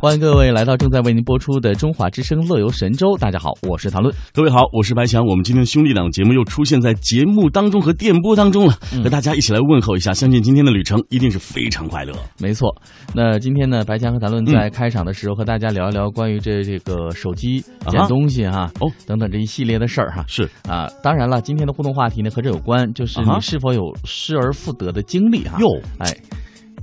欢迎各位来到正在为您播出的《中华之声·乐游神州》。大家好，我是谭论。各位好，我是白强。我们今天兄弟档节目又出现在节目当中和电波当中了，和大家一起来问候一下。相信今天的旅程一定是非常快乐。没错，那今天呢，白强和谭论在开场的时候和大家聊一聊关于这这个手机捡东西哈，哦等等这一系列的事儿哈。是啊，当然了，今天的互动话题呢和这有关，就是你是否有失而复得的经历哈？哟哎，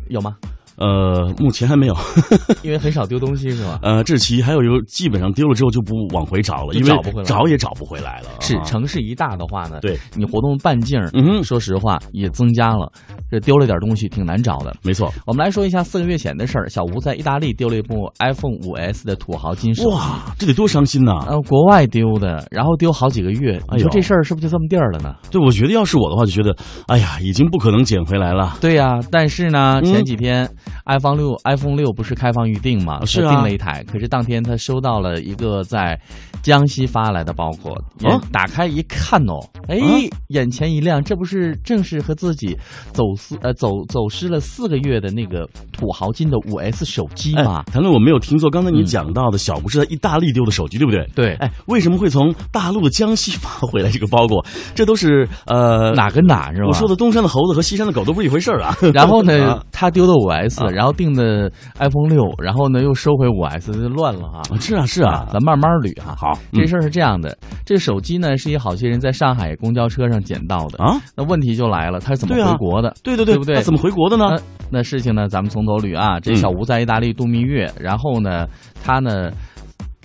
有吗？呃，目前还没有。因为很少丢东西是吧？呃，这期还有一个基本上丢了之后就不往回找了，因为找不回来找也找不回来了。是啊城市一大的话呢，对你活动半径，嗯说实话也增加了，这丢了点东西挺难找的。没错。我们来说一下四个月前的事儿。小吴在意大利丢了一部 iPhone 5S 的土豪金手机，哇，这得多伤心呐！呃，国外丢的，然后丢好几个月。你说这事儿是不是就这么地儿了呢？对，我觉得要是我的话，就觉得，哎呀，已经不可能捡回来了。对呀、但是呢，嗯前几天 iPhone 六 iPhone 六不是开放预定吗？是啊了一台，可是当天他收到了一个在江西发来的包裹，眼啊打开一看哦，哎，啊眼前一亮，这不是正是和自己走私呃走走失了四个月的那个土豪金的 5S 手机哎吗？，谈论我没有听错，刚才你嗯讲到的小吴是在意大利丢的手机，对不对？对，哎，为什么会从大陆的江西发回来这个包裹？这都是呃哪跟哪是吧？我说的东山的猴子和西山的狗都不是一回事儿啊。然后呢 啊，他丢的五 S，、啊然后订的 iPhone 六，然后呢又收回五 S，就乱了哈。啊是啊是啊，咱慢慢捋哈。好嗯这事儿是这样的，这手机呢是一好些人在上海公交车上捡到的。啊，那问题就来了，他是怎么回国的？对对对不对那怎么回国的呢？那那事情呢，咱们从头捋啊。这嗯小吴在意大利度蜜月，然后呢，他呢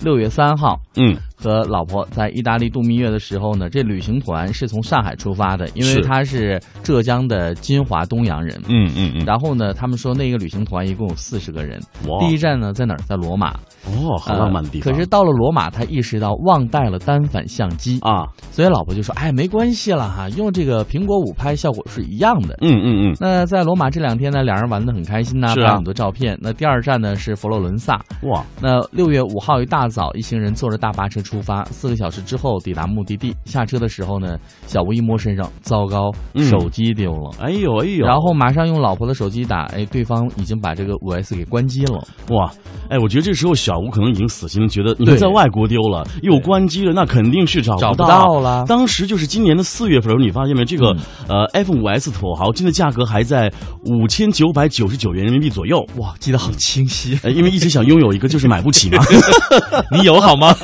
六月三号嗯和老婆在意大利度蜜月的时候呢，这旅行团是从上海出发的，因为他是浙江的金华东阳人。嗯嗯嗯，然后呢，他们说那个旅行团一共有四十个人，哇第一站呢在哪儿？在罗马，哦，好浪漫的地方。呃可是到了罗马，他意识到忘带了单反相机，啊，所以老婆就说：“哎，没关系了哈，用这个苹果五拍效果是一样的。”嗯嗯嗯，那在罗马这两天呢，两人玩的很开心呐、啊拍了很多照片。那第二站呢是佛罗伦萨。哇，那六月五号一大早，一行人坐着大巴车出发，四个小时之后抵达目的地。下车的时候呢，小吴一摸身上，糟糕，嗯手机丢了。哎呦哎呦，然后马上用老婆的手机打，哎，对方已经把这个五 S 给关机了。哇，哎，我觉得这时候小吴可能已经死心了，觉得你对在外国丢了又关机了，那肯定是找找不到到了当时就是今年的四月份时候，你发现没？这个、嗯呃 iPhone 五 S 土豪金的价格还在五千九百九十九元人民币左右。哇，记得好清晰。呃，因为一直想拥有一个，就是买不起嘛。你有好吗？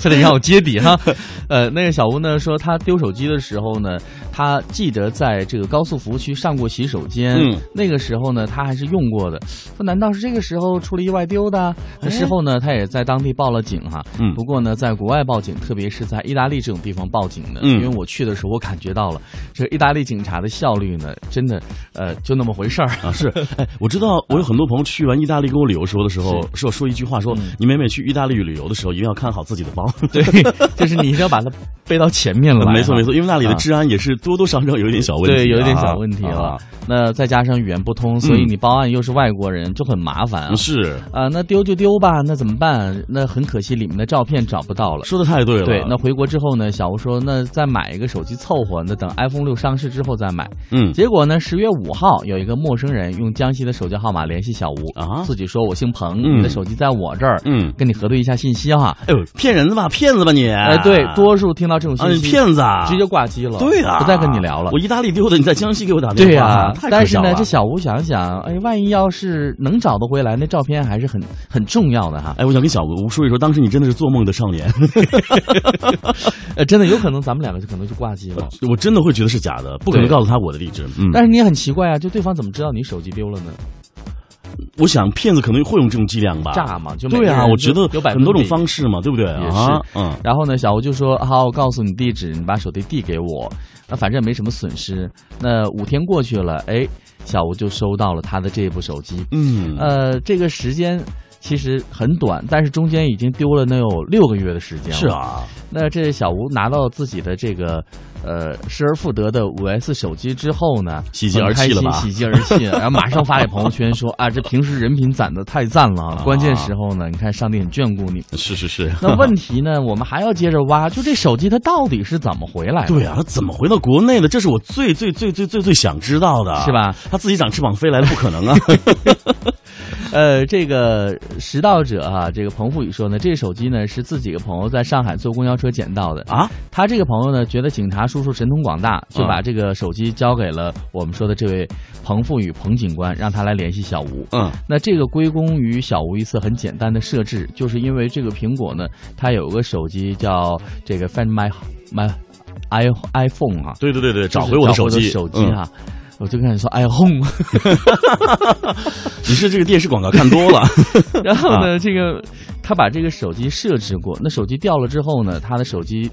非得让我揭底哈。呃，那个小吴呢说，他丢手机的时候呢，他记得在这个高速服务区上过洗手间。嗯，那个时候呢，他还是用过的。说难道是这个时候出了意外丢的？那事后呢，他也在当地报了警哈。嗯不过呢，在国外报警，特别是在意大利这种地方报警呢，嗯因为我去的时候，我感觉到了这意大利警察的效率呢，真的呃就那么回事儿。啊，是，哎，我知道，我有很多朋友去完意大利跟我旅游时候的时候，是我说一句话，说、嗯你每每去意大利旅游的时候，一定要看好自己的包。对，就是你一定要把它背到前面了。没错没错，因为那里的啊治安也是多多少少有一点小问题、啊，对，有一点小问题了。啊那再加上语言不通，所以你报案又是外国人，就很麻烦啊。是，啊，那丢就丢吧，那怎么办？那很可惜，里面的照片找不到了。说的太对了。对，那回国之后呢，小吴说，那再买一个手机凑合，那等 iPhone 六上市之后再买。嗯，结果呢，十月五号有一个陌生人用江西的手机号码联系小吴啊自己说我姓彭，嗯你的手机在我这儿，嗯跟你核对一下信息哈。哎呦，骗人的吧，骗子吧你？哎，对，多数听到这种信息，骗子啊，直接挂机了，对啊，不再跟你聊了我。意大利丢的，你在江西给我打电话，但是呢，这小吴想想，哎，万一要是能找得回来，那照片还是很很重要的哈。哎，我想跟小吴说一说，当时你真的是做梦的少年，呃，真的有可能咱们两个就可能就挂机了。我真的会觉得是假的，不可能告诉他我的地址。嗯，但是你也很奇怪啊，就对方怎么知道你手机丢了呢？我想骗子可能会用这种伎俩吧，诈嘛，就每对啊，我觉得有很多种方式嘛，对不对？也啊是，嗯，然后呢，小吴就说：“好，我告诉你地址，你把手机递给我。那反正也没什么损失。那五天过去了，哎，小吴就收到了他的这部手机。嗯，呃，这个时间其实很短，但是中间已经丢了能有六个月的时间了。是，啊，那这小吴拿到自己的这个呃失而复得的五 S 手机之后呢，喜极而泣了吧喜极而泣，然 后马上发给朋友圈说啊，这平时人品攒的太赞了，啊关键时候呢，你看上帝很眷顾你。是是是。那问题呢，我们还要接着挖，就这手机它到底是怎么回来的？对啊，它怎么回到国内的？这是我最最最最最最想知道的，是吧？它自己长翅膀飞来的，不可能啊！呃，这个拾到者哈、这个彭富宇说呢，这个手机呢是自己的朋友在上海坐公交车捡到的啊。他这个朋友呢，觉得警察叔叔神通广大，就把这个手机交给了我们说的这位彭富宇彭警官，让他来联系小吴。嗯，那这个归功于小吴一次很简单的设置，就是因为这个苹果呢，它有个手机叫这个 Find My My i iPhone 啊，对对对对，找回我的手机，嗯手机哈、我就跟你说 iPhone。你是这个电视广告看多了，然后啊呢，这个他把这个手机设置过，那手机掉了之后呢，他的手机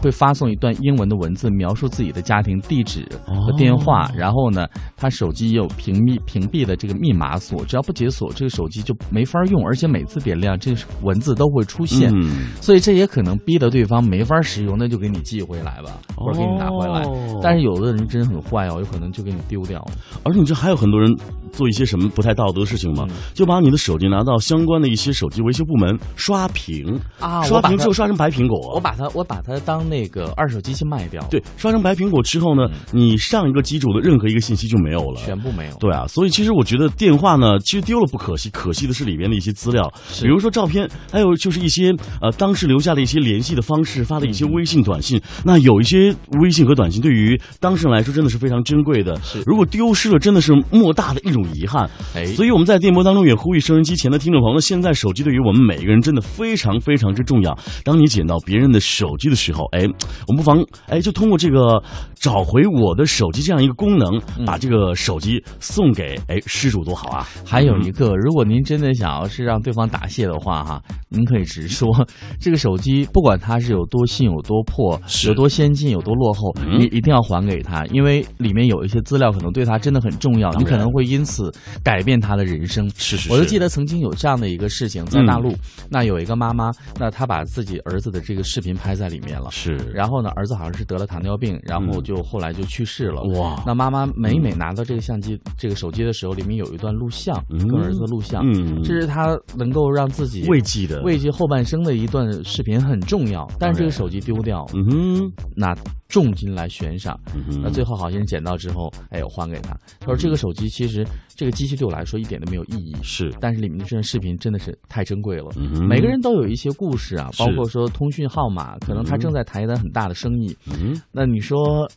会发送一段英文的文字，描述自己的家庭地址和电话。哦然后呢，他手机也有屏蔽屏蔽的这个密码锁，只要不解锁，这个手机就没法用，而且每次点亮，这文字都会出现。嗯，所以这也可能逼得对方没法使用，那就给你寄回来吧，或者给你拿回来。哦但是有的人真的很坏哦，有可能就给你丢掉了。而且你这还有很多人做一些什么不太道德的事情吗？嗯就把你的手机拿到相关的一些手机维修部门刷屏啊刷屏之后刷成白苹果，我把它我把它当那个二手机器卖掉，对，刷成白苹果之后呢，你上一个机主的任何一个信息就没有了，嗯全部没有。对啊，所以其实我觉得电话呢，其实丢了不可惜，可惜的是里边的一些资料，是。比如说照片，还有就是一些呃当时留下的一些联系的方式，发的一些微信、短信。那有一些微信和短信对于当事人来说真的是非常珍贵的，是。如果丢失了，真的是莫大的一种遗憾。哎。所以我们在电波当中也呼吁收音机前的听众朋友，现在手机对于我们每一个人真的非常非常之重要。当你捡到别人的手机的时候，哎，我们不妨哎就通过这个找回我的手机这样一个功能，把这个手机送给哎失主多好啊！还有一个，如果您真的想要是让对方答谢的话，哈，您可以直说，这个手机不管它是有多新、有多破、有多先进、有多落后，嗯你一定要还给他，因为里面有一些资料可能对他真的很重要，你可能会因此改变他的人生。是是是，我就记得曾经有这样的一个事情，在大陆，那有一个妈妈，那她把自己儿子的这个视频拍在里面了。是，然后呢，儿子好像是得了糖尿病，然后就后来就去世了。哇，那妈妈每每拿到这个相机、这个手机的时候，里面有一段录像，嗯。跟儿子录像，嗯，这是他能够让自己慰藉的，慰藉后半生的一段视频，很重要。但是这个手机丢掉，嗯哼，拿重金来悬赏，嗯，那最后好心人捡到之后，哎，我还给他。他说这个手机其实这个机器对我来说一点都没有意义，是，但是里面的这段视频真的是太珍贵了。嗯每个人都有一些故事啊，包括说通讯号码，可能他正在谈一单很大的生意，嗯，那你说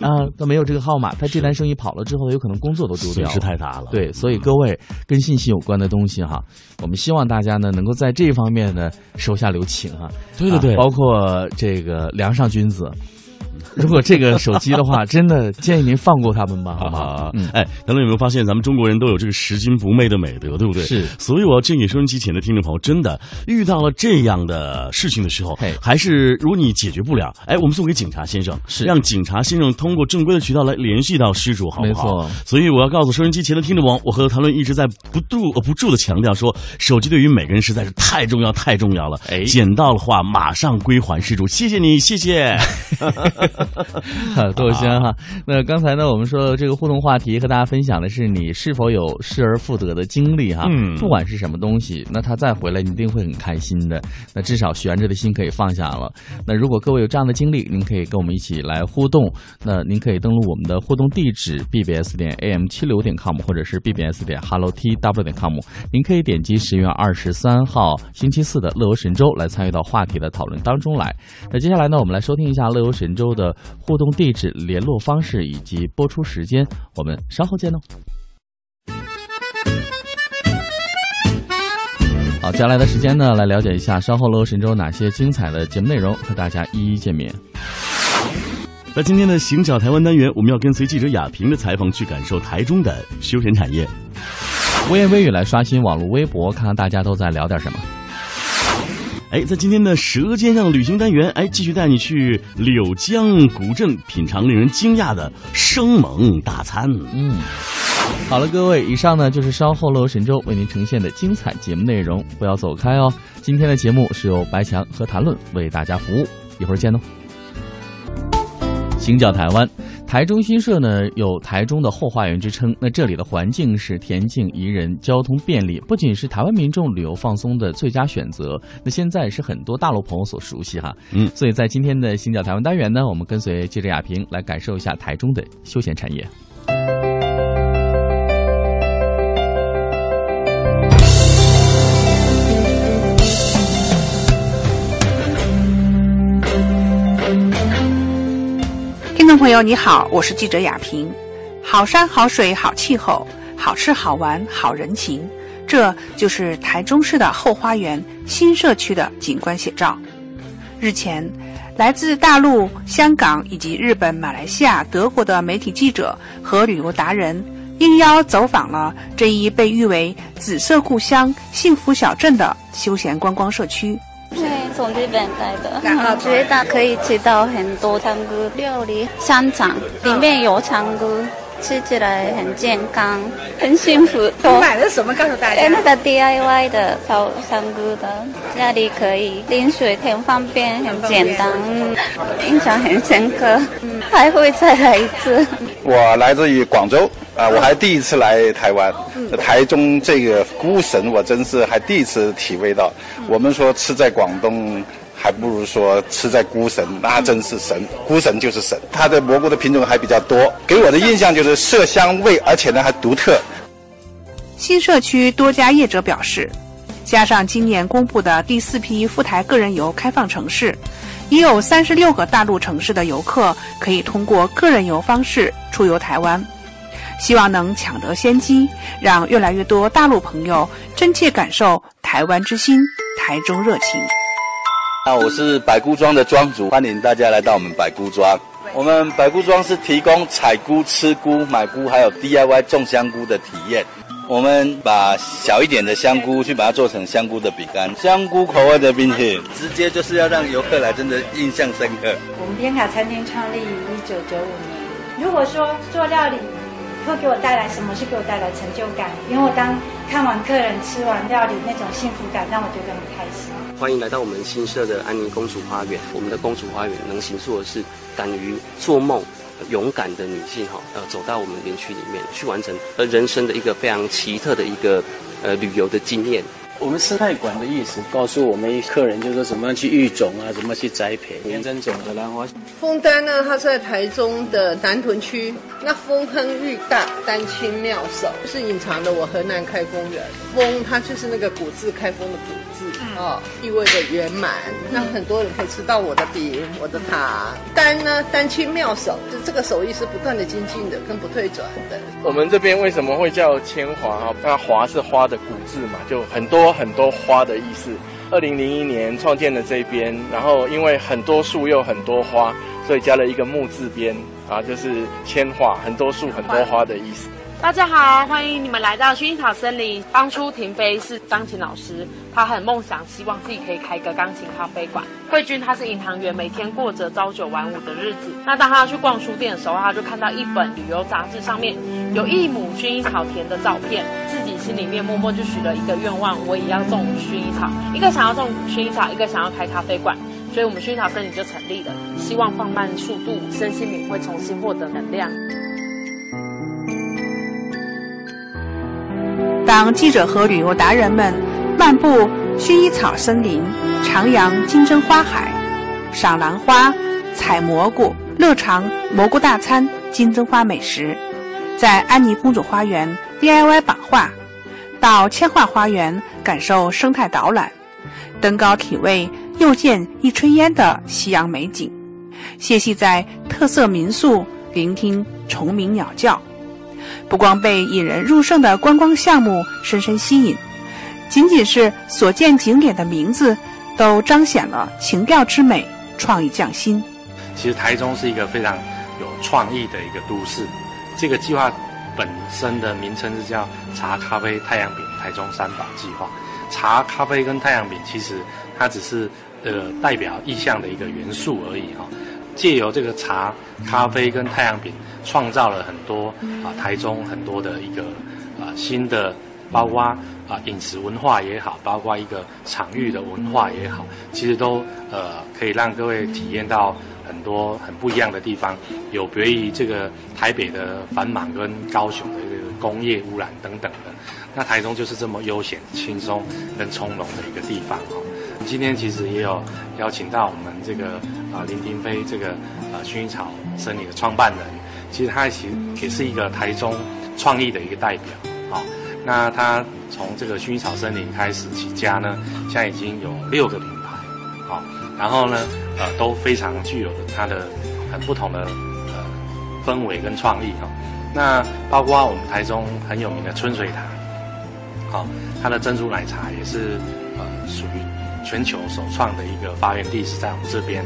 啊，他没有这个号码，他这单生意跑了之后，有可能工作都丢掉损失。太大了，对，所以各位跟信息有关的东西哈，我们希望大家呢能够在这方面呢手下留情哈。对对对啊包括这个梁上君子，如果这个手机的话，真的建议您放过他们吧，好不好哎，咱们有没有发现，咱们中国人都有这个拾金不昧的美德，对不对？是。所以我要建议收音机前的听众朋友，真的遇到了这样的事情的时候，还是如果你解决不了，哎，我们送给警察先生，是。让警察先生通过正规的渠道来联系到失主，好不好？没错。所以我要告诉收音机前的听众朋友，我和谭论一直在不住呃不住的强调说，手机对于每个人实在是太重要太重要了。哎。捡到的话马上归还失主，谢谢你，谢谢。多轩哈。那刚才呢，我们说的这个互动话题和大家分享的是你是否有失而复得的经历哈。嗯不管是什么东西，那他再回来，你一定会很开心的。那至少悬着的心可以放下了。那如果各位有这样的经历，您可以跟我们一起来互动。那您可以登录我们的互动地址 bbs 点 am 七六点 com，或者是 bbs 点 hello tw 点 com。您可以点击十月二十三号星期四的乐游神州来参与到话题的讨论当中来。那接下来呢，我们来收听一下乐游神州的互动地址、联络方式以及播出时间。我们稍后见哦。好，接下来的时间呢，来了解一下稍后乐游神州哪些精彩的节目内容，和大家一一见面。那今天的行脚台湾单元，我们要跟随记者亚平的采访，去感受台中的休闲产业。微言微语来刷新网络微博，看看大家都在聊点什么。哎，在今天的《舌尖上的旅行》单元，哎，继续带你去柳江古镇品尝令人惊讶的生猛大餐。嗯，好了，各位，以上呢就是稍后乐游神州为您呈现的精彩节目内容，不要走开哦。今天的节目是由白强和谭论为大家服务，一会儿见哦。行脚台湾，台中新社呢有台中的后花园之称。那这里的环境是恬静宜人，交通便利，不仅是台湾民众旅游放松的最佳选择，那现在是很多大陆朋友所熟悉哈。嗯，所以在今天的行脚台湾单元呢，我们跟随记者亚平来感受一下台中的休闲产业。众朋友，你好，我是记者雅萍。好山好水好气候，好吃好玩好人情，这就是台中市的后花园新社区的景观写照。日前，来自大陆、香港以及日本、马来西亚、德国的媒体记者和旅游达人应邀走访了这一被誉为“紫色故乡、幸福小镇”的休闲观光社区。对，从日本来的，我觉得可以吃到很多香菇料理，香肠里面有香菇，吃起来很健康，很幸福。你买的什么？告诉大家。那个 DIY 的炒香菇的，家里可以淋水，很方便，很简单，印象很深刻，还会再来一次。我来自于广州。啊，我还第一次来台湾，台中这个菇神，我真是还第一次体会到。我们说吃在广东，还不如说吃在菇神，那真是神，菇神就是神。它的蘑菇的品种还比较多，给我的印象就是色香味，而且呢还独特。新社区多家业者表示，加上今年公布的第四批赴台个人游开放城市，已有三十六个大陆城市的游客可以通过个人游方式出游台湾。希望能抢得先机，让越来越多大陆朋友真切感受台湾之心、台中热情。啊，我是百菇庄的庄主，欢迎大家来到我们百菇庄。我们百菇庄是提供采菇、吃菇、买菇，还有 DIY 种香菇的体验。我们把小一点的香菇去把它做成香菇的饼干，香菇口味的冰淇淋，直接就是要让游客来真的印象深刻。我们边卡餐厅创立于一九九五年。如果说做料理，会给我带来什么？是给我带来成就感，因为我当看完客人吃完料理，那种幸福感让我觉得很开心。欢迎来到我们新设的安宁公主花园。我们的公主花园能行塑的是敢于做梦、勇敢的女性哈，呃，走到我们园区里面去完成呃人生的一个非常奇特的一个呃旅游的经验。我们生态馆的意思告诉我们客人，就是说怎么样去育种啊，怎么去栽培原生种的兰花。枫丹呢，它是在台中的南屯区。那枫亨玉大，丹青妙手，是隐藏的我河南开封人。枫它就是那个古字开封的古哦，意味着圆满。那很多人可以吃到我的饼，我的塔。丹呢，丹青妙手，就这个手艺是不断的精进的，跟不退转的。我们这边为什么会叫千华啊？那华是花的古字嘛，就很多很多花的意思。二零零一年创建了这边，然后因为很多树又很多花，所以加了一个木字边。啊，就是千花，很多树，很多花的意思。大家好，欢迎你们来到薰衣草森林。当初婷飞是张琴老师，他很梦想，希望自己可以开个钢琴咖啡馆。慧君他是银行员，每天过着朝九晚五的日子。那当他去逛书店的时候，他就看到一本旅游杂志，上面有一亩薰衣草田的照片，自己心里面默默就许了一个愿望，我也要种薰衣草。一个想要种薰衣草，一个想要开咖啡馆。所以，我们薰衣草森林就成立了，希望放慢速度，身心灵会重新获得能量。当记者和旅游达人们漫步薰衣草森林，徜徉金针花海，赏兰花、采蘑菇、乐尝蘑菇大餐、金针花美食，在安妮公主花园 DIY 版画，到千画花园感受生态导览，登高体味。又见一春烟的夕阳美景，歇息在特色民宿，聆听虫鸣鸟叫，不光被引人入胜的观光项目深深吸引，仅仅是所见景点的名字，都彰显了情调之美，创意匠心。其实台中是一个非常有创意的一个都市，这个计划本身的名称是叫茶咖啡太阳饼台中三宝计划。茶咖啡跟太阳饼其实它只是。呃，代表意象的一个元素而已哈，借由这个茶、咖啡跟太阳饼，创造了很多啊台中很多的一个啊新的，包括啊饮食文化也好，包括一个场域的文化也好，其实都呃可以让各位体验到很多很不一样的地方，有别于这个台北的繁忙跟高雄的这个工业污染等等的，那台中就是这么悠闲、轻松跟从容的一个地方哦。今天其实也有邀请到我们这个啊林廷飞这个啊薰衣草森林的创办人，其实他其实也是一个台中创意的一个代表啊。那他从这个薰衣草森林开始起家呢，现在已经有六个品牌啊，然后呢呃都非常具有它的很不同的呃氛围跟创意哈。那包括我们台中很有名的春水堂，好，它的珍珠奶茶也是呃属于。全球首创的一个发源地是在我们这边，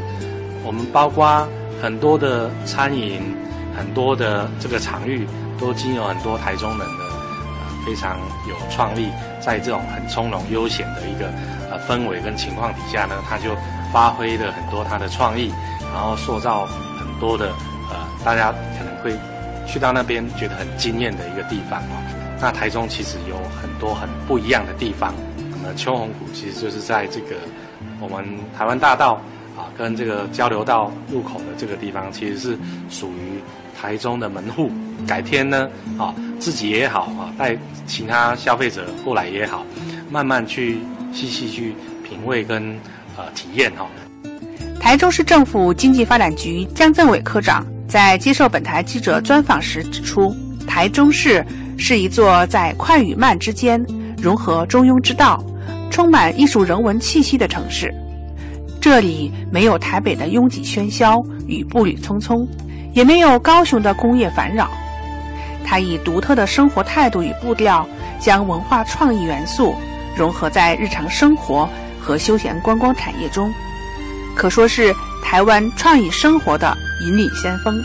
我们包括很多的餐饮，很多的这个场域，都经有很多台中人的呃非常有创意，在这种很从容悠闲的一个呃氛围跟情况底下呢，他就发挥了很多他的创意，然后塑造很多的呃大家可能会去到那边觉得很惊艳的一个地方哦。那台中其实有很多很不一样的地方。呃，秋红谷其实就是在这个我们台湾大道啊，跟这个交流道入口的这个地方，其实是属于台中的门户。改天呢，啊，自己也好啊，带其他消费者过来也好，慢慢去细细去品味跟呃体验哈。台中市政府经济发展局江增伟科长在接受本台记者专访时指出，台中市是一座在快与慢之间融合中庸之道。充满艺术人文气息的城市，这里没有台北的拥挤喧嚣与步履匆匆，也没有高雄的工业烦扰。它以独特的生活态度与步调，将文化创意元素融合在日常生活和休闲观光产业中，可说是台湾创意生活的引领先锋。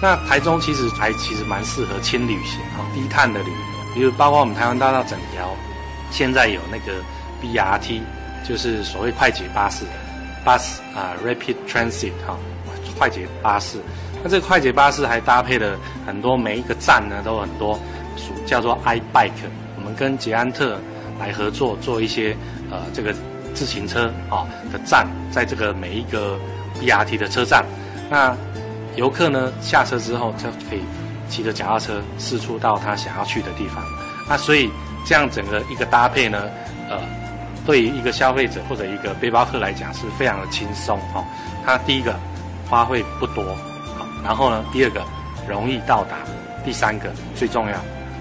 那台中其实还其实蛮适合轻旅行哈，低碳的旅游，比如包括我们台湾大道整条，现在有那个。BRT 就是所谓快捷巴士，bus 啊，rapid transit 哈，快捷巴士。那这个快捷巴士还搭配了很多，每一个站呢都很多，属叫做 iBike。我们跟捷安特来合作，做一些呃这个自行车啊的站，在这个每一个 BRT 的车站，那游客呢下车之后就可以骑着脚踏车四处到他想要去的地方。那所以这样整个一个搭配呢，呃。对于一个消费者或者一个背包客来讲是非常的轻松哦，它第一个花费不多，然后呢，第二个容易到达，第三个最重要，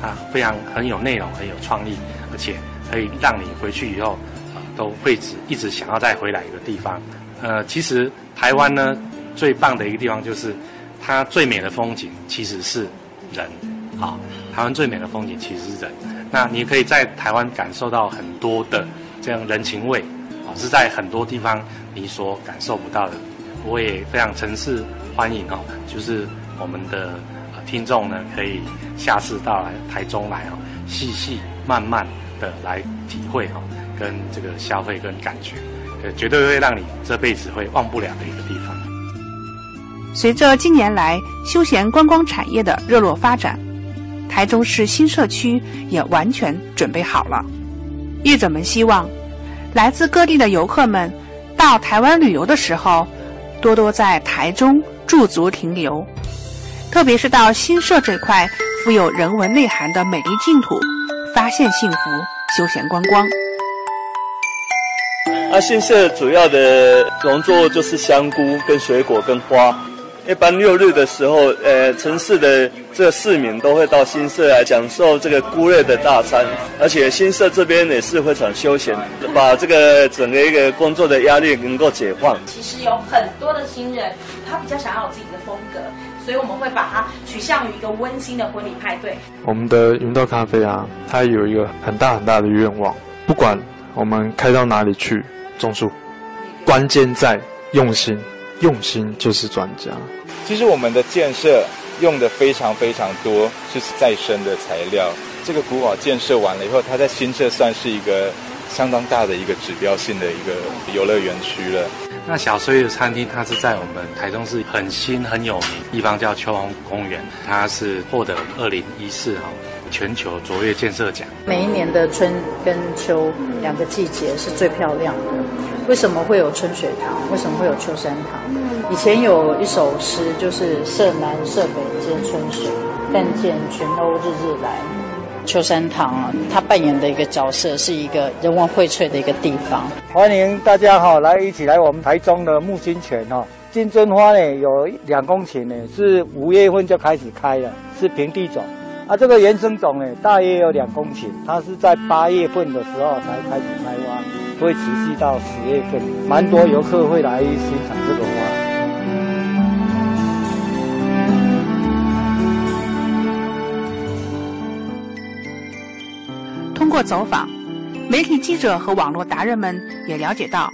啊，非常很有内容，很有创意，而且可以让你回去以后啊都会一直想要再回来一个地方。呃，其实台湾呢最棒的一个地方就是它最美的风景其实是人，啊，台湾最美的风景其实是人。那你可以在台湾感受到很多的。这样人情味啊，是在很多地方你所感受不到的。我也非常诚挚欢迎哦，就是我们的听众呢，可以下次到来台中来哦，细细慢慢的来体会哈，跟这个消费跟感觉，呃，绝对会让你这辈子会忘不了的一个地方。随着近年来休闲观光产业的热络发展，台中市新社区也完全准备好了。业者们希望，来自各地的游客们到台湾旅游的时候，多多在台中驻足停留，特别是到新社这块富有人文内涵的美丽净土，发现幸福，休闲观光。啊，新社主要的农作物就是香菇、跟水果、跟花。一般六日的时候，呃，城市的这个市民都会到新社来享受这个菇类的大餐，而且新社这边也是非常休闲，把这个整个一个工作的压力能够解放。其实有很多的新人，他比较想要有自己的风格，所以我们会把它取向于一个温馨的婚礼派对。我们的云豆咖啡啊，它有一个很大很大的愿望，不管我们开到哪里去种树，关键在用心。用心就是专家。其实我们的建设用的非常非常多，就是再生的材料。这个古堡建设完了以后，它在新社算是一个相当大的一个指标性的一个游乐园区了。那小岁月餐厅它是在我们台中市很新很有名地方叫秋红公园，它是获得二零一四哈全球卓越建设奖。每一年的春跟秋两个季节是最漂亮的。为什么会有春水堂？为什么会有秋山堂？以前有一首诗，就是“舍南舍北皆春水，但见群鸥日日来”。秋山堂啊，它扮演的一个角色是一个人文荟萃的一个地方。欢迎大家哈来一起来我们台中的木金泉哈，金针花呢有两公顷呢，是五月份就开始开了，是平地种。啊，这个原生种呢大约有两公顷，它是在八月份的时候才开始开花，会持续到十月份，蛮多游客会来欣赏这个花。通过走访，媒体记者和网络达人们也了解到，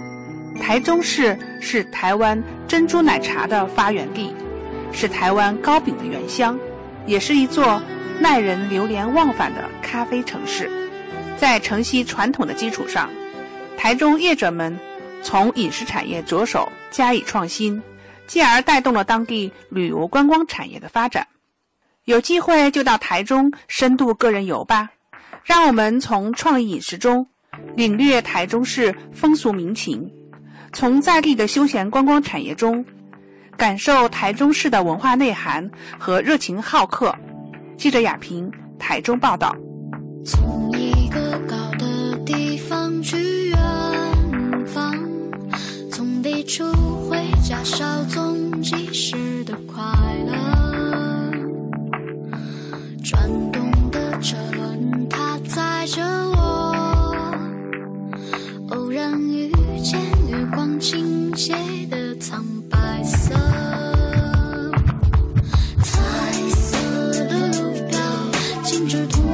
台中市是台湾珍珠奶茶的发源地，是台湾糕饼的原乡，也是一座耐人流连忘返的咖啡城市。在承袭传统的基础上，台中业者们从饮食产业着手加以创新，继而带动了当地旅游观光产业的发展。有机会就到台中深度个人游吧。让我们从创意饮食中领略台中市风俗民情，从在地的休闲观光产业中感受台中市的文化内涵和热情好客。记者亚平，台中报道。从一个高的地方去远方，从地处回家稍纵即逝的快乐，转动的车轮。载着我，偶然遇见月光倾斜的苍白色。心之痛。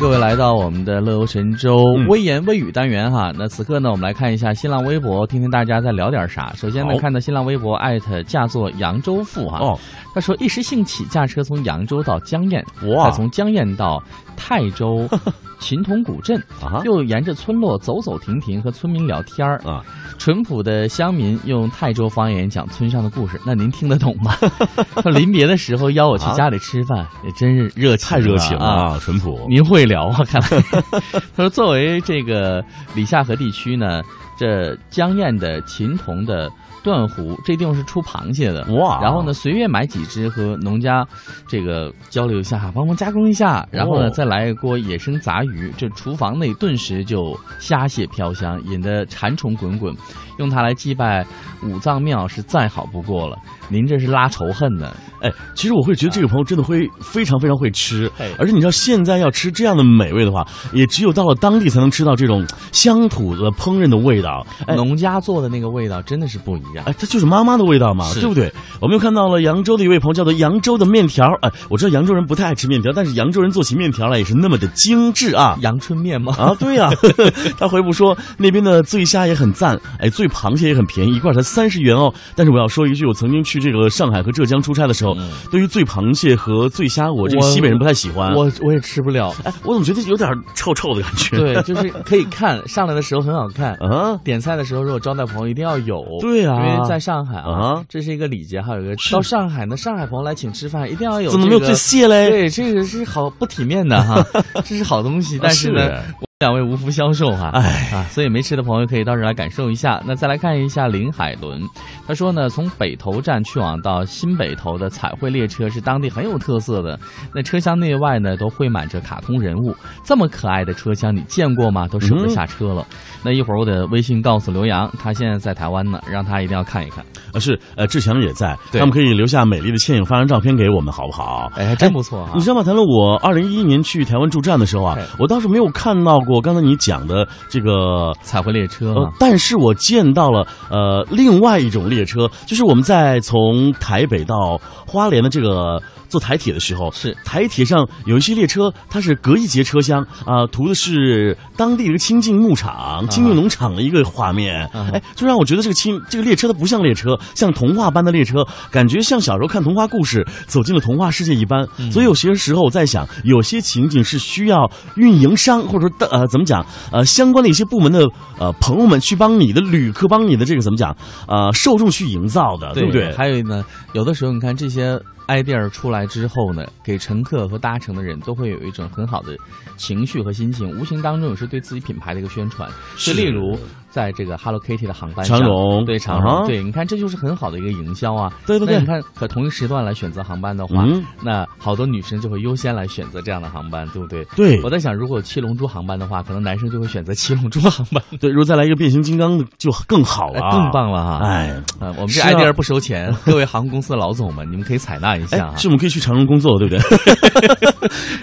各位来到我们的乐游神州微言微语单元哈。那此刻呢，我们来看一下新浪微博，听听大家在聊点啥。首先呢，看到新浪微博艾特驾作扬州妇哈，哦，他说一时兴起驾车从扬州到江堰，哇再从江堰到泰州 秦同古镇，啊又沿着村落走走停停，和村民聊天儿啊。淳朴的乡民用泰州方言讲村上的故事，那您听得懂吗？他临别的时候邀我去家里吃饭，也真是热情，太热情了啊！啊，淳朴。您会聊啊？看来，他说，作为这个里夏河地区呢，这江堰的秦同的断湖这地方是出螃蟹的哇然后呢，随便买几只和农家这个交流一下，帮忙加工一下，然后呢，哦再来一锅野生杂鱼，这厨房内顿时就虾蟹飘香，引得馋虫滚滚。用它来祭拜五脏庙是再好不过了。您这是拉仇恨呢？哎，其实我会觉得这个朋友真的会非常非常会吃哎，而且你知道现在要吃这样的美味的话，也只有到了当地才能吃到这种乡土的烹饪的味道。哎，农家做的那个味道真的是不一样。哎，这就是妈妈的味道嘛，对不对？我们又看到了扬州的一位朋友，叫做扬州的面条。哎，我知道扬州人不太爱吃面条，但是扬州人做起面条来也是那么的精致啊。阳春面吗？啊，对呀、他回复说那边的醉虾也很赞，哎，醉螃蟹也很便宜，一罐才三十元哦。但是我要说一句，我曾经去这个上海和浙江出差的时候，对于醉螃蟹和醉虾，我这个西北人不太喜欢。我我也吃不了。哎，我怎么觉得有点臭臭的感觉？对，就是可以看上来的时候很好看啊，点菜的时候如果招待朋友一定要有。对啊因为在上海啊啊，这是一个礼节，还有一个到上海呢，上海朋友来请吃饭一定要有。怎么没有醉蟹嘞？对，这个是好不体面的哈，这是好东西，但是呢。是两位无福消受哈，哎啊，所以没吃的朋友可以到这来感受一下。那再来看一下林海伦，他说呢，从北头站去往到新北头的彩绘列车是当地很有特色的。那车厢内外呢都绘满着卡通人物，这么可爱的车厢你见过吗？都舍不得下车了。那一会儿我得微信告诉刘洋，他现在在台湾呢，让他一定要看一看。呃，是呃，志强也在，对他们可以留下美丽的倩影，发张照片给我们，好不好？哎，还真不错啊、你知道吗？谈论我二零一一年去台湾驻站的时候啊哎，我倒是没有看到过刚才你讲的这个彩绘列车但是我见到了呃另外一种列车，就是我们在从台北到花莲的这个坐台铁的时候，是。台铁上有一些列车，它是隔一节车厢啊、图的是当地一个清净牧场、清净农场的一个画面，啊。哎，就让我觉得这个清这个列车它不像列车，像童话般的列车，感觉像小时候看童话故事走进了童话世界一般。嗯。所以有些时候我在想，有些情景是需要运营商或者说的呃 怎么讲呃相关的一些部门的呃朋友们去帮你的旅客帮你的这个怎么讲呃受众去营造的，对不对？还有呢，有的时候你看这些 idea 出来之后呢，给乘客和搭乘的人都会有一种很好的情绪和心情，无形当中也是对自己品牌的一个宣传。是就例如在这个 Hello Kitty 的航班上，长荣对长啊荣，对，你看这就是很好的一个营销啊。对对对那你看可同一时段来选择航班的话，嗯那好多女生就会优先来选择这样的航班，对不对？对我在想，如果有七龙珠航班的话，可能男生就会选择七龙珠航班。对，如果再来一个变形金刚的就更好了、哎更棒了哈！哎，啊，我们这 idea 不收钱，各位航空公司的老总们，你们可以采纳一下哎，哈。是我们可以去长荣工作，对不对？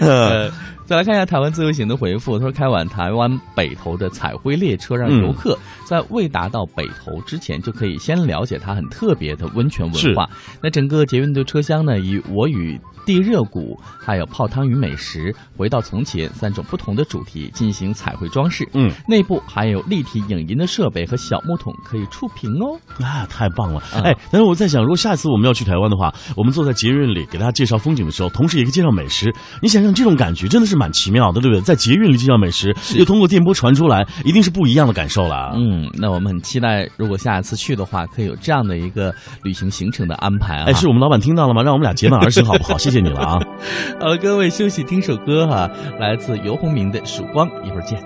呃，再来看一下台湾自由行的回复，他说开往台湾北投的彩绘列车，让嗯游客在未达到北投之前就可以先了解它很特别的温泉文化。那整个捷运的车厢呢，以我与地热谷还有泡汤与美食、回到从前三种不同的主题进行彩绘装饰。嗯，内部还有立体影音的设备和小木桶可以触屏哦。啊，太棒了！啊哎，但是我在想，如果下次我们要去台湾的话，我们坐在捷运里给大家介绍风景的时候，同时也可以介绍美食。你想想，这种感觉真的是蛮奇妙的，对不对？在捷运里介绍美食，又通过电波传出来，一定是不一样的感受了。嗯，那我们很期待，如果下一次去的话，可以有这样的一个旅行行程的安排啊。哎，是我们老板听到了吗？让我们俩结伴而行，好不好？谢谢你了啊！好，各位休息听首歌哈，来自游鸿明的《曙光》，一会儿见。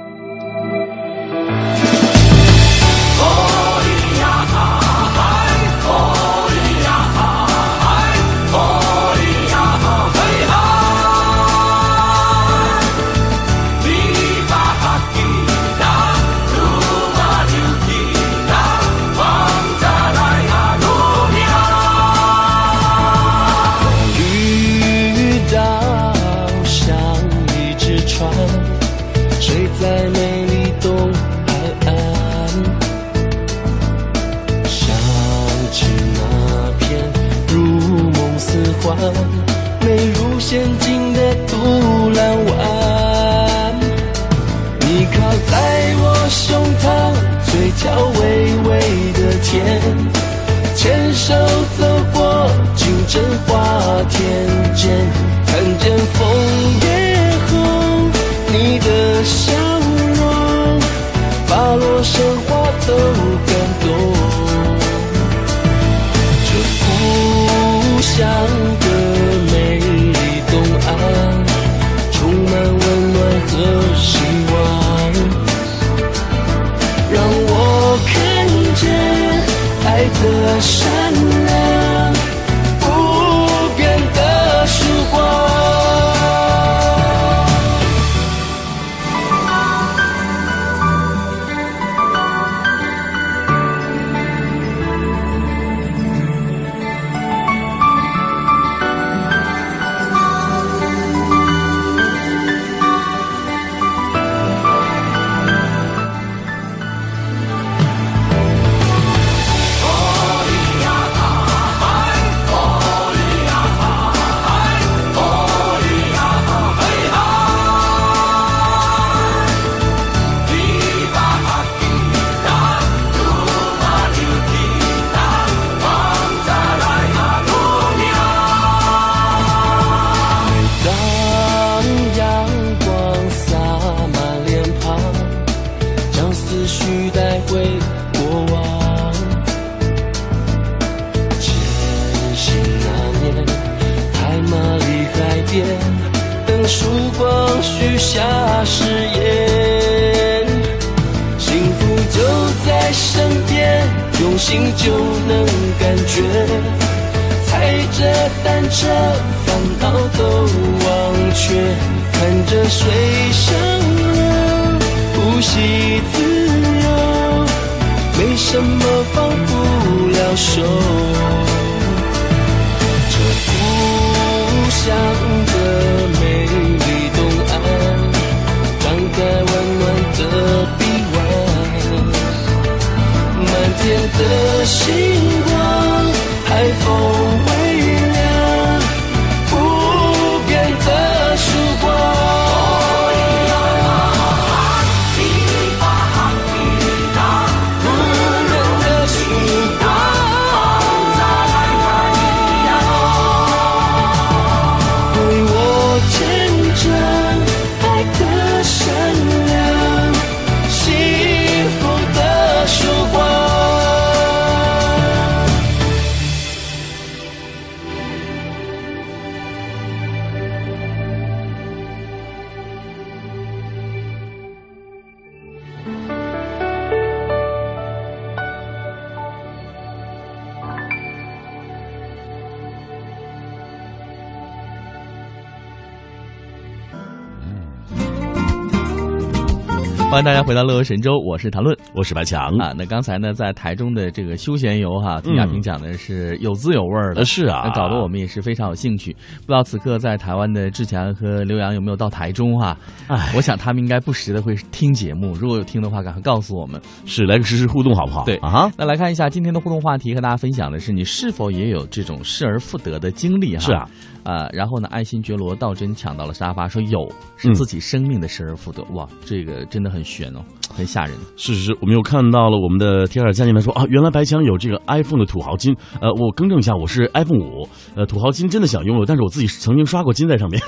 欢迎大家回到乐游神州，我是谭论，我是白强啊。那刚才呢，在台中的这个休闲游哈，听亚平讲的是有滋有味儿的，呃是啊那搞得我们也是非常有兴趣。不知道此刻在台湾的志强和刘洋有没有到台中哈？哎，我想他们应该不时的会听节目，如果有听的话，赶快告诉我们。是来个实时互动好不好？对啊，那来看一下今天的互动话题，和大家分享的是你是否也有这种失而复得的经历哈？是啊。呃，然后呢，爱新觉罗道真抢到了沙发，说有是自己生命的失而复得，哇，这个真的很悬哦，很吓人。是是是，我们又看到了我们的铁尔佳宁他说啊，原来白强有这个 iPhone 的土豪金，呃，我更正一下，我是 iPhone 五，呃，土豪金真的想拥有，但是我自己曾经刷过金在上面，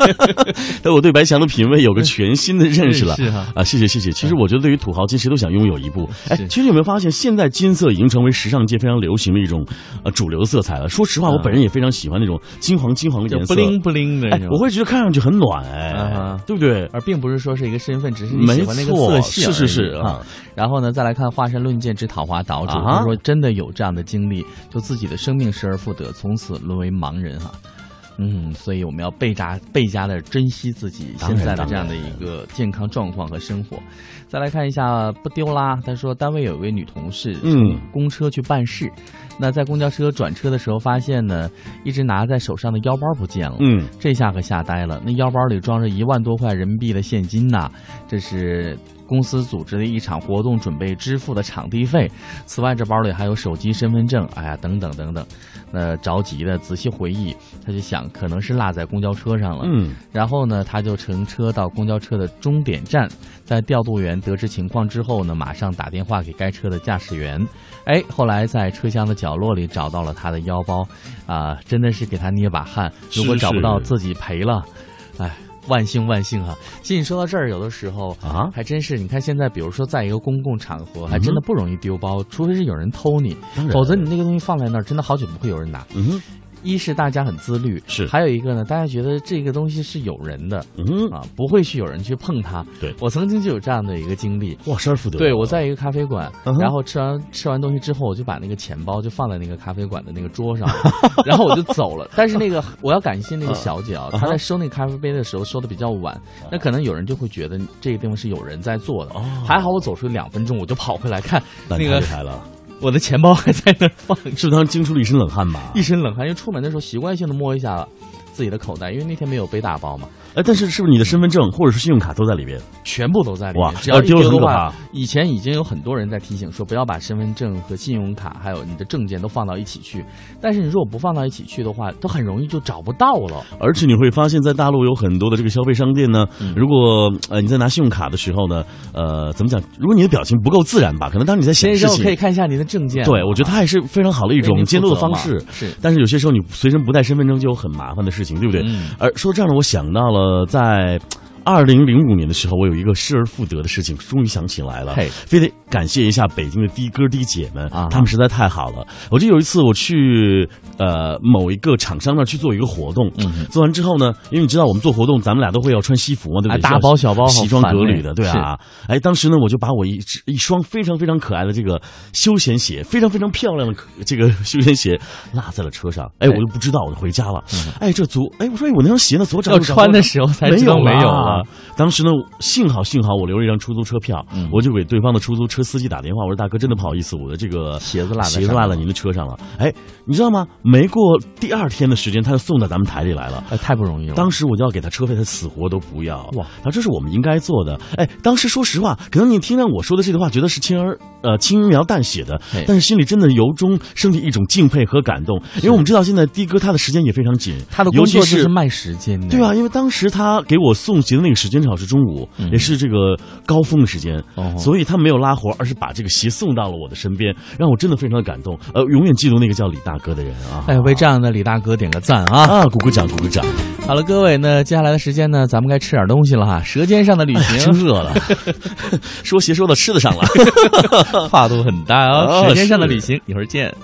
但我对白强的品味有个全新的认识了。是哈啊，谢谢谢谢。其实我觉得对于土豪金，谁都想拥有一部。哎，其实有没有发现，现在金色已经成为时尚界非常流行的一种呃主流色彩了？说实话，我本人也非常喜欢那种金黄金黄的颜色，不灵不灵的那哎，我会觉得看上去很暖，哎，啊对不对？而并不是说是一个身份，只是你喜欢那个色系是是是啊。然后呢，再来看华山论剑之讨伐岛主，啊他说真的有这样的经历，就自己的生命失而复得，从此沦为盲人哈。嗯，所以我们要倍加倍加的珍惜自己现在的这样的一个健康状况和生活。再来看一下不丢啦，他说单位有一位女同事，嗯，公车去办事，那在公交车转车的时候，发现呢，一直拿在手上的腰包不见了。嗯，这下可吓呆了。那腰包里装着一万多块人民币的现金呐，这是公司组织的一场活动准备支付的场地费。此外，这包里还有手机、身份证，哎呀，等等等等。那着急的仔细回忆，他就想可能是落在公交车上了。嗯，然后呢，他就乘车到公交车的终点站，在调度员得知情况之后呢，马上打电话给该车的驾驶员。哎，后来在车厢的角落里找到了他的腰包，啊，真的是给他捏把汗。如果找不到，自己赔了，哎。万幸万幸啊！其实你说到这儿，有的时候啊，还真是。你看现在，比如说在一个公共场合，还真的不容易丢包，除非是有人偷你，否则你那个东西放在那儿，真的好久不会有人拿。嗯。一是大家很自律，是还有一个呢，大家觉得这个东西是有人的，嗯啊，不会去有人去碰它。对我曾经就有这样的一个经历，哇，失而复得。对我在一个咖啡馆，然后吃完吃完东西之后，我就把那个钱包就放在那个咖啡馆的那个桌上，然后我就走了。但是那个我要感谢那个小姐啊，她在收那个咖啡杯的时候收的比较晚，那可能有人就会觉得这个地方是有人在做的。还好我走出两分钟，我就跑回来看那个。厉害了。我的钱包还在那放，是不是当时惊出了一身冷汗吧？一身冷汗，因为出门的时候习惯性的摸一下自己的口袋，因为那天没有背大包嘛。哎，但是是不是你的身份证或者是信用卡都在里边？全部都在里面。哇，只要丢的话，以前已经有很多人在提醒说，不要把身份证和信用卡还有你的证件都放到一起去。但是你如果不放到一起去的话，都很容易就找不到了。而且你会发现在大陆有很多的这个消费商店呢，如果呃你在拿信用卡的时候呢，呃，怎么讲？如果你的表情不够自然吧，可能当你在显示，可以看一下您的证件。对，我觉得它也是非常好的一种监督的方式。是，但是有些时候你随身不带身份证就有很麻烦的事情，对不对？嗯。而说这样的，我想到了在。二零零五年的时候，我有一个失而复得的事情，终于想起来了，非得感谢一下北京的的哥的姐们啊，他们实在太好了。我记得有一次我去呃某一个厂商那儿去做一个活动，做完之后呢，因为你知道我们做活动，咱们俩都会要穿西服嘛，对不对？大包小包，西装革履的，对啊。哎，当时呢，我就把我一一双非常非常可爱的这个休闲鞋，非常非常漂亮的这个休闲鞋落在了车上。哎，我就不知道，我就回家了。哎，这足，哎，我说哎，我那双鞋呢？左脚要穿的时候才知道没有了。当时呢，幸好幸好我留了一张出租车票，我就给对方的出租车司机打电话，我说大哥，真的不好意思，我的这个鞋子落鞋子落在您的车上了。哎，你知道吗？没过第二天的时间，他就送到咱们台里来了。哎，太不容易了。当时我就要给他车费，他死活都不要。哇，他说这是我们应该做的。哎，当时说实话，可能你听到我说的这句话，觉得是轻而呃轻描淡写的，但是心里真的由衷升起一种敬佩和感动。因为我们知道现在的哥他的时间也非常紧，他的工作就是卖时间的，对啊？因为当时他给我送行的那个时间。正好是中午，也是这个高峰的时间，所以他没有拉活，而是把这个鞋送到了我的身边，让我真的非常的感动。呃，永远记住那个叫李大哥的人啊！哎，为这样的李大哥点个赞啊！啊，鼓鼓掌，鼓鼓掌。好了，各位，那接下来的时间呢，咱们该吃点东西了哈。舌尖上的旅行，真饿了。说鞋说到吃的上了，跨度很大哦。舌尖上的旅行，一会儿见。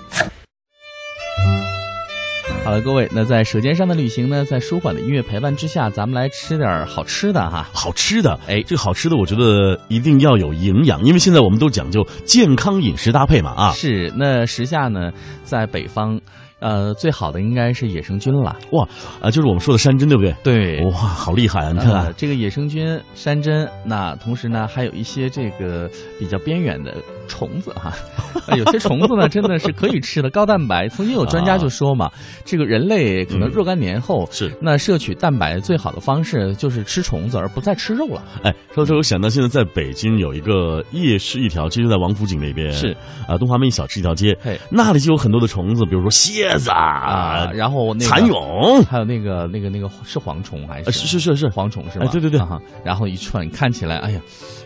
好了，各位，那在舌尖上的旅行呢，在舒缓的音乐陪伴之下，咱们来吃点好吃的哈。好吃的，哎，这个好吃的，我觉得一定要有营养，因为现在我们都讲究健康饮食搭配嘛啊。是，那时下呢，在北方。呃，最好的应该是野生菌了哇，啊，就是我们说的山珍，对不对？对，哇，好厉害啊！你看这个野生菌、山珍，那同时呢，还有一些这个比较边缘的虫子哈。有些虫子呢，真的是可以吃的，高蛋白。曾经有专家就说嘛，这个人类可能若干年后是那摄取蛋白最好的方式就是吃虫子，而不再吃肉了。哎，说到这，我想到现在在北京有一个夜市一条街，就在王府井那边，是啊，东华门小吃一条街，嘿，那里就有很多的虫子，比如说蝎。子啊，然后那个蚕蛹，还有那个那个那个是蝗虫还是？是是是是。蝗虫是吧？对对对，然后一串看起来，哎呀，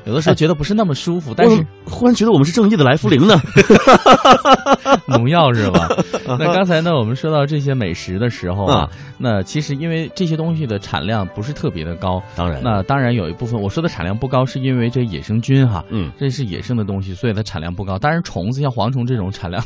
有的时候觉得不是那么舒服，但是忽然觉得我们是正义的来福灵呢，农药是吧？那刚才呢，我们说到这些美食的时候啊，那其实因为这些东西的产量不是特别的高，当然，那当然有一部分我说的产量不高，是因为这野生菌哈，嗯，这是野生的东西，所以它产量不高。当然，虫子像蝗虫这种产量，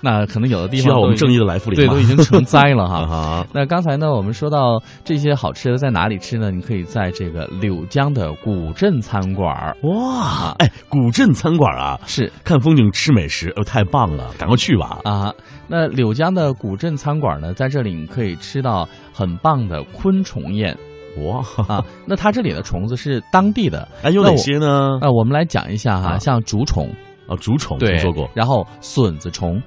那可能有的地方需要我们正义的来对，都已经成灾了哈。那刚才呢，我们说到这些好吃的在哪里吃呢？你可以在这个柳江的古镇餐馆哇，哎，古镇餐馆啊，是看风景吃美食，哦，太棒了，赶快去吧啊！那柳江的古镇餐馆呢，在这里你可以吃到很棒的昆虫宴哇啊！那它这里的虫子是当地的，哎，有哪些呢？啊，我们来讲一下哈，像竹虫。哦，竹虫听说过，然后笋子虫，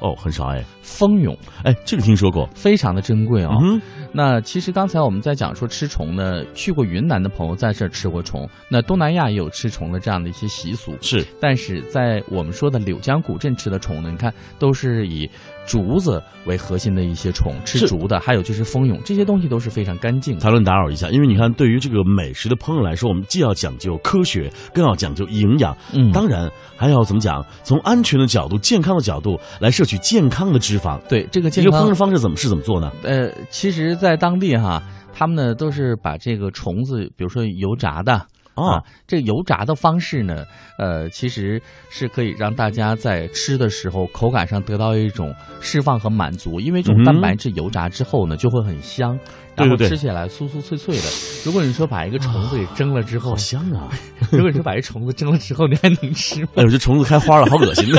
哦，很少哎。蜂蛹，哎，这个听说过，非常的珍贵哦。嗯那其实刚才我们在讲说吃虫呢，去过云南的朋友在这儿吃过虫，那东南亚也有吃虫的这样的一些习俗。是，但是在我们说的柳江古镇吃的虫呢，你看都是以竹子为核心的一些虫，吃竹的，还有就是蜂蛹，这些东西都是非常干净的。谈论打扰一下，因为你看，对于这个美食的烹饪来说，我们既要讲究科学，更要讲究营养，嗯。当然还要怎么讲？从安全的角度、健康的角度来摄取健康的脂肪。对这个健一个康烹饪方式怎么是怎么做呢？呃，其实，在当地哈，他们呢都是把这个虫子，比如说油炸的。啊，这油炸的方式呢，呃，其实是可以让大家在吃的时候口感上得到一种释放和满足，因为这种嗯蛋白质油炸之后呢，就会很香，然后吃起来酥酥脆脆的。如果你说把一个虫子给蒸了之后，好香啊！如果你说把一虫子蒸了之后，你还能吃吗？哎呦，这虫子开花了，好恶心！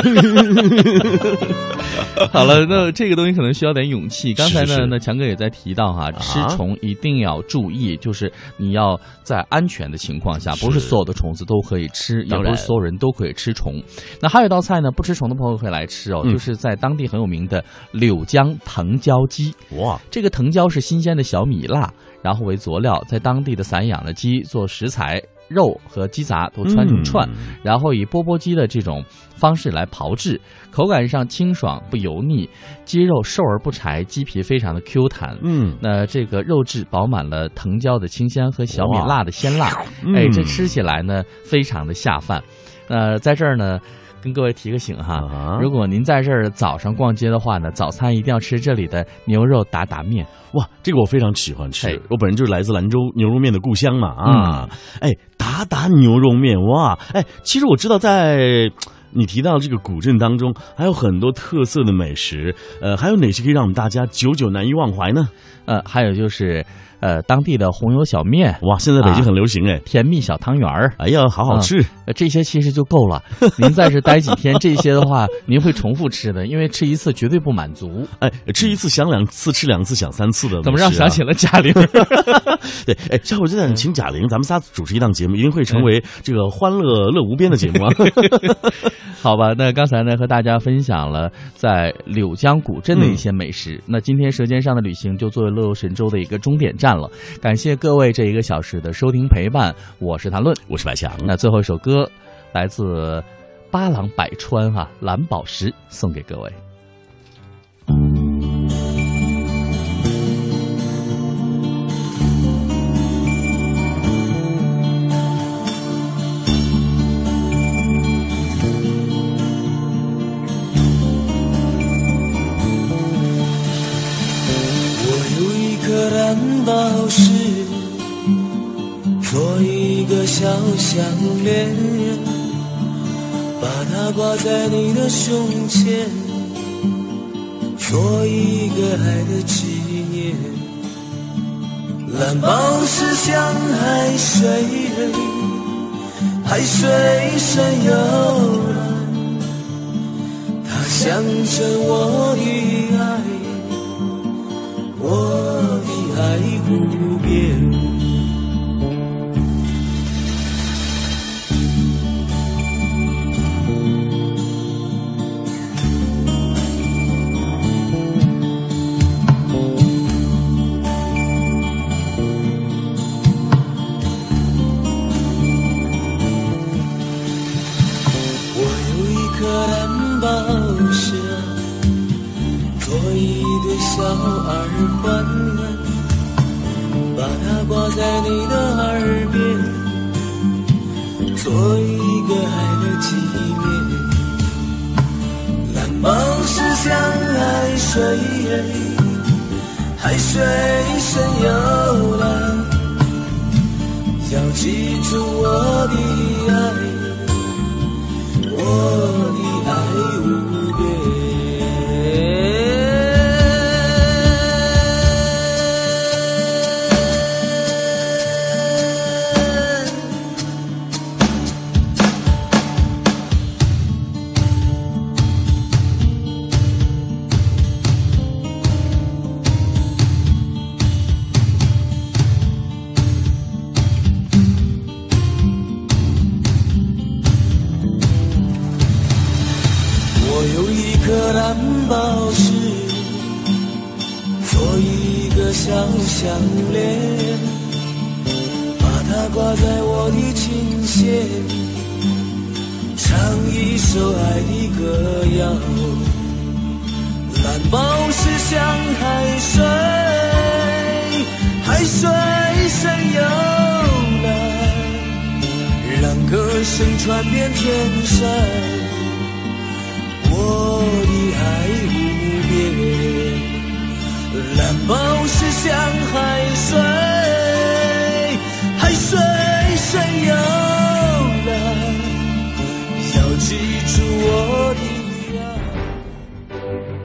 好了，那这个东西可能需要点勇气。刚才呢，那强哥也在提到哈，吃虫一定要注意，就是你要在安全的情况下，不是所有的虫子都可以吃，也不是所有人都可以吃虫。那还有一道菜呢，不吃虫的朋友可以来吃哦，嗯就是在当地很有名的柳江藤椒鸡。哇，这个藤椒是新鲜的小米辣，然后为佐料，在当地的散养的鸡做食材。肉和鸡杂都穿成串，嗯然后以钵钵鸡的这种方式来炮制，口感上清爽不油腻，鸡肉瘦而不柴，鸡皮非常的 Q 弹。嗯，那这个肉质饱满了藤椒的清香和小米辣的鲜辣，嗯哎，这吃起来呢非常的下饭。那在这儿呢。跟各位提个醒哈，啊如果您在这儿早上逛街的话呢，早餐一定要吃这里的牛肉打打面。哇，这个我非常喜欢吃，我本人就是来自兰州牛肉面的故乡嘛啊，哎，打打牛肉面哇，哎，其实我知道在。你提到这个古镇当中还有很多特色的美食，呃，还有哪些可以让我们大家久久难以忘怀呢？呃，还有就是呃当地的红油小面，哇，现在北京很流行哎、甜蜜小汤圆儿，哎呀，好好吃、呃这些其实就够了。您在这待几天，这些的话您会重复吃的，因为吃一次绝对不满足。哎，吃一次想两次，吃两次想三次的、怎么让想起了贾玲？对，哎，下回就想请贾玲，咱们仨主持一档节目，一定会成为这个欢乐乐无边的节目啊。好吧，那刚才呢和大家分享了在柳江古镇的一些美食。那今天《舌尖上的旅行》就作为乐游神州的一个终点站了。感谢各位这一个小时的收听陪伴，我是谭论，我是白强。那最后一首歌来自巴郎百川哈、蓝宝石送给各位。恋人，把它挂在你的胸前，做一个爱的纪念。蓝宝石像海水，海水深又蓝，它象征我的爱。我的爱无边。水深又来，要记住我的爱，我。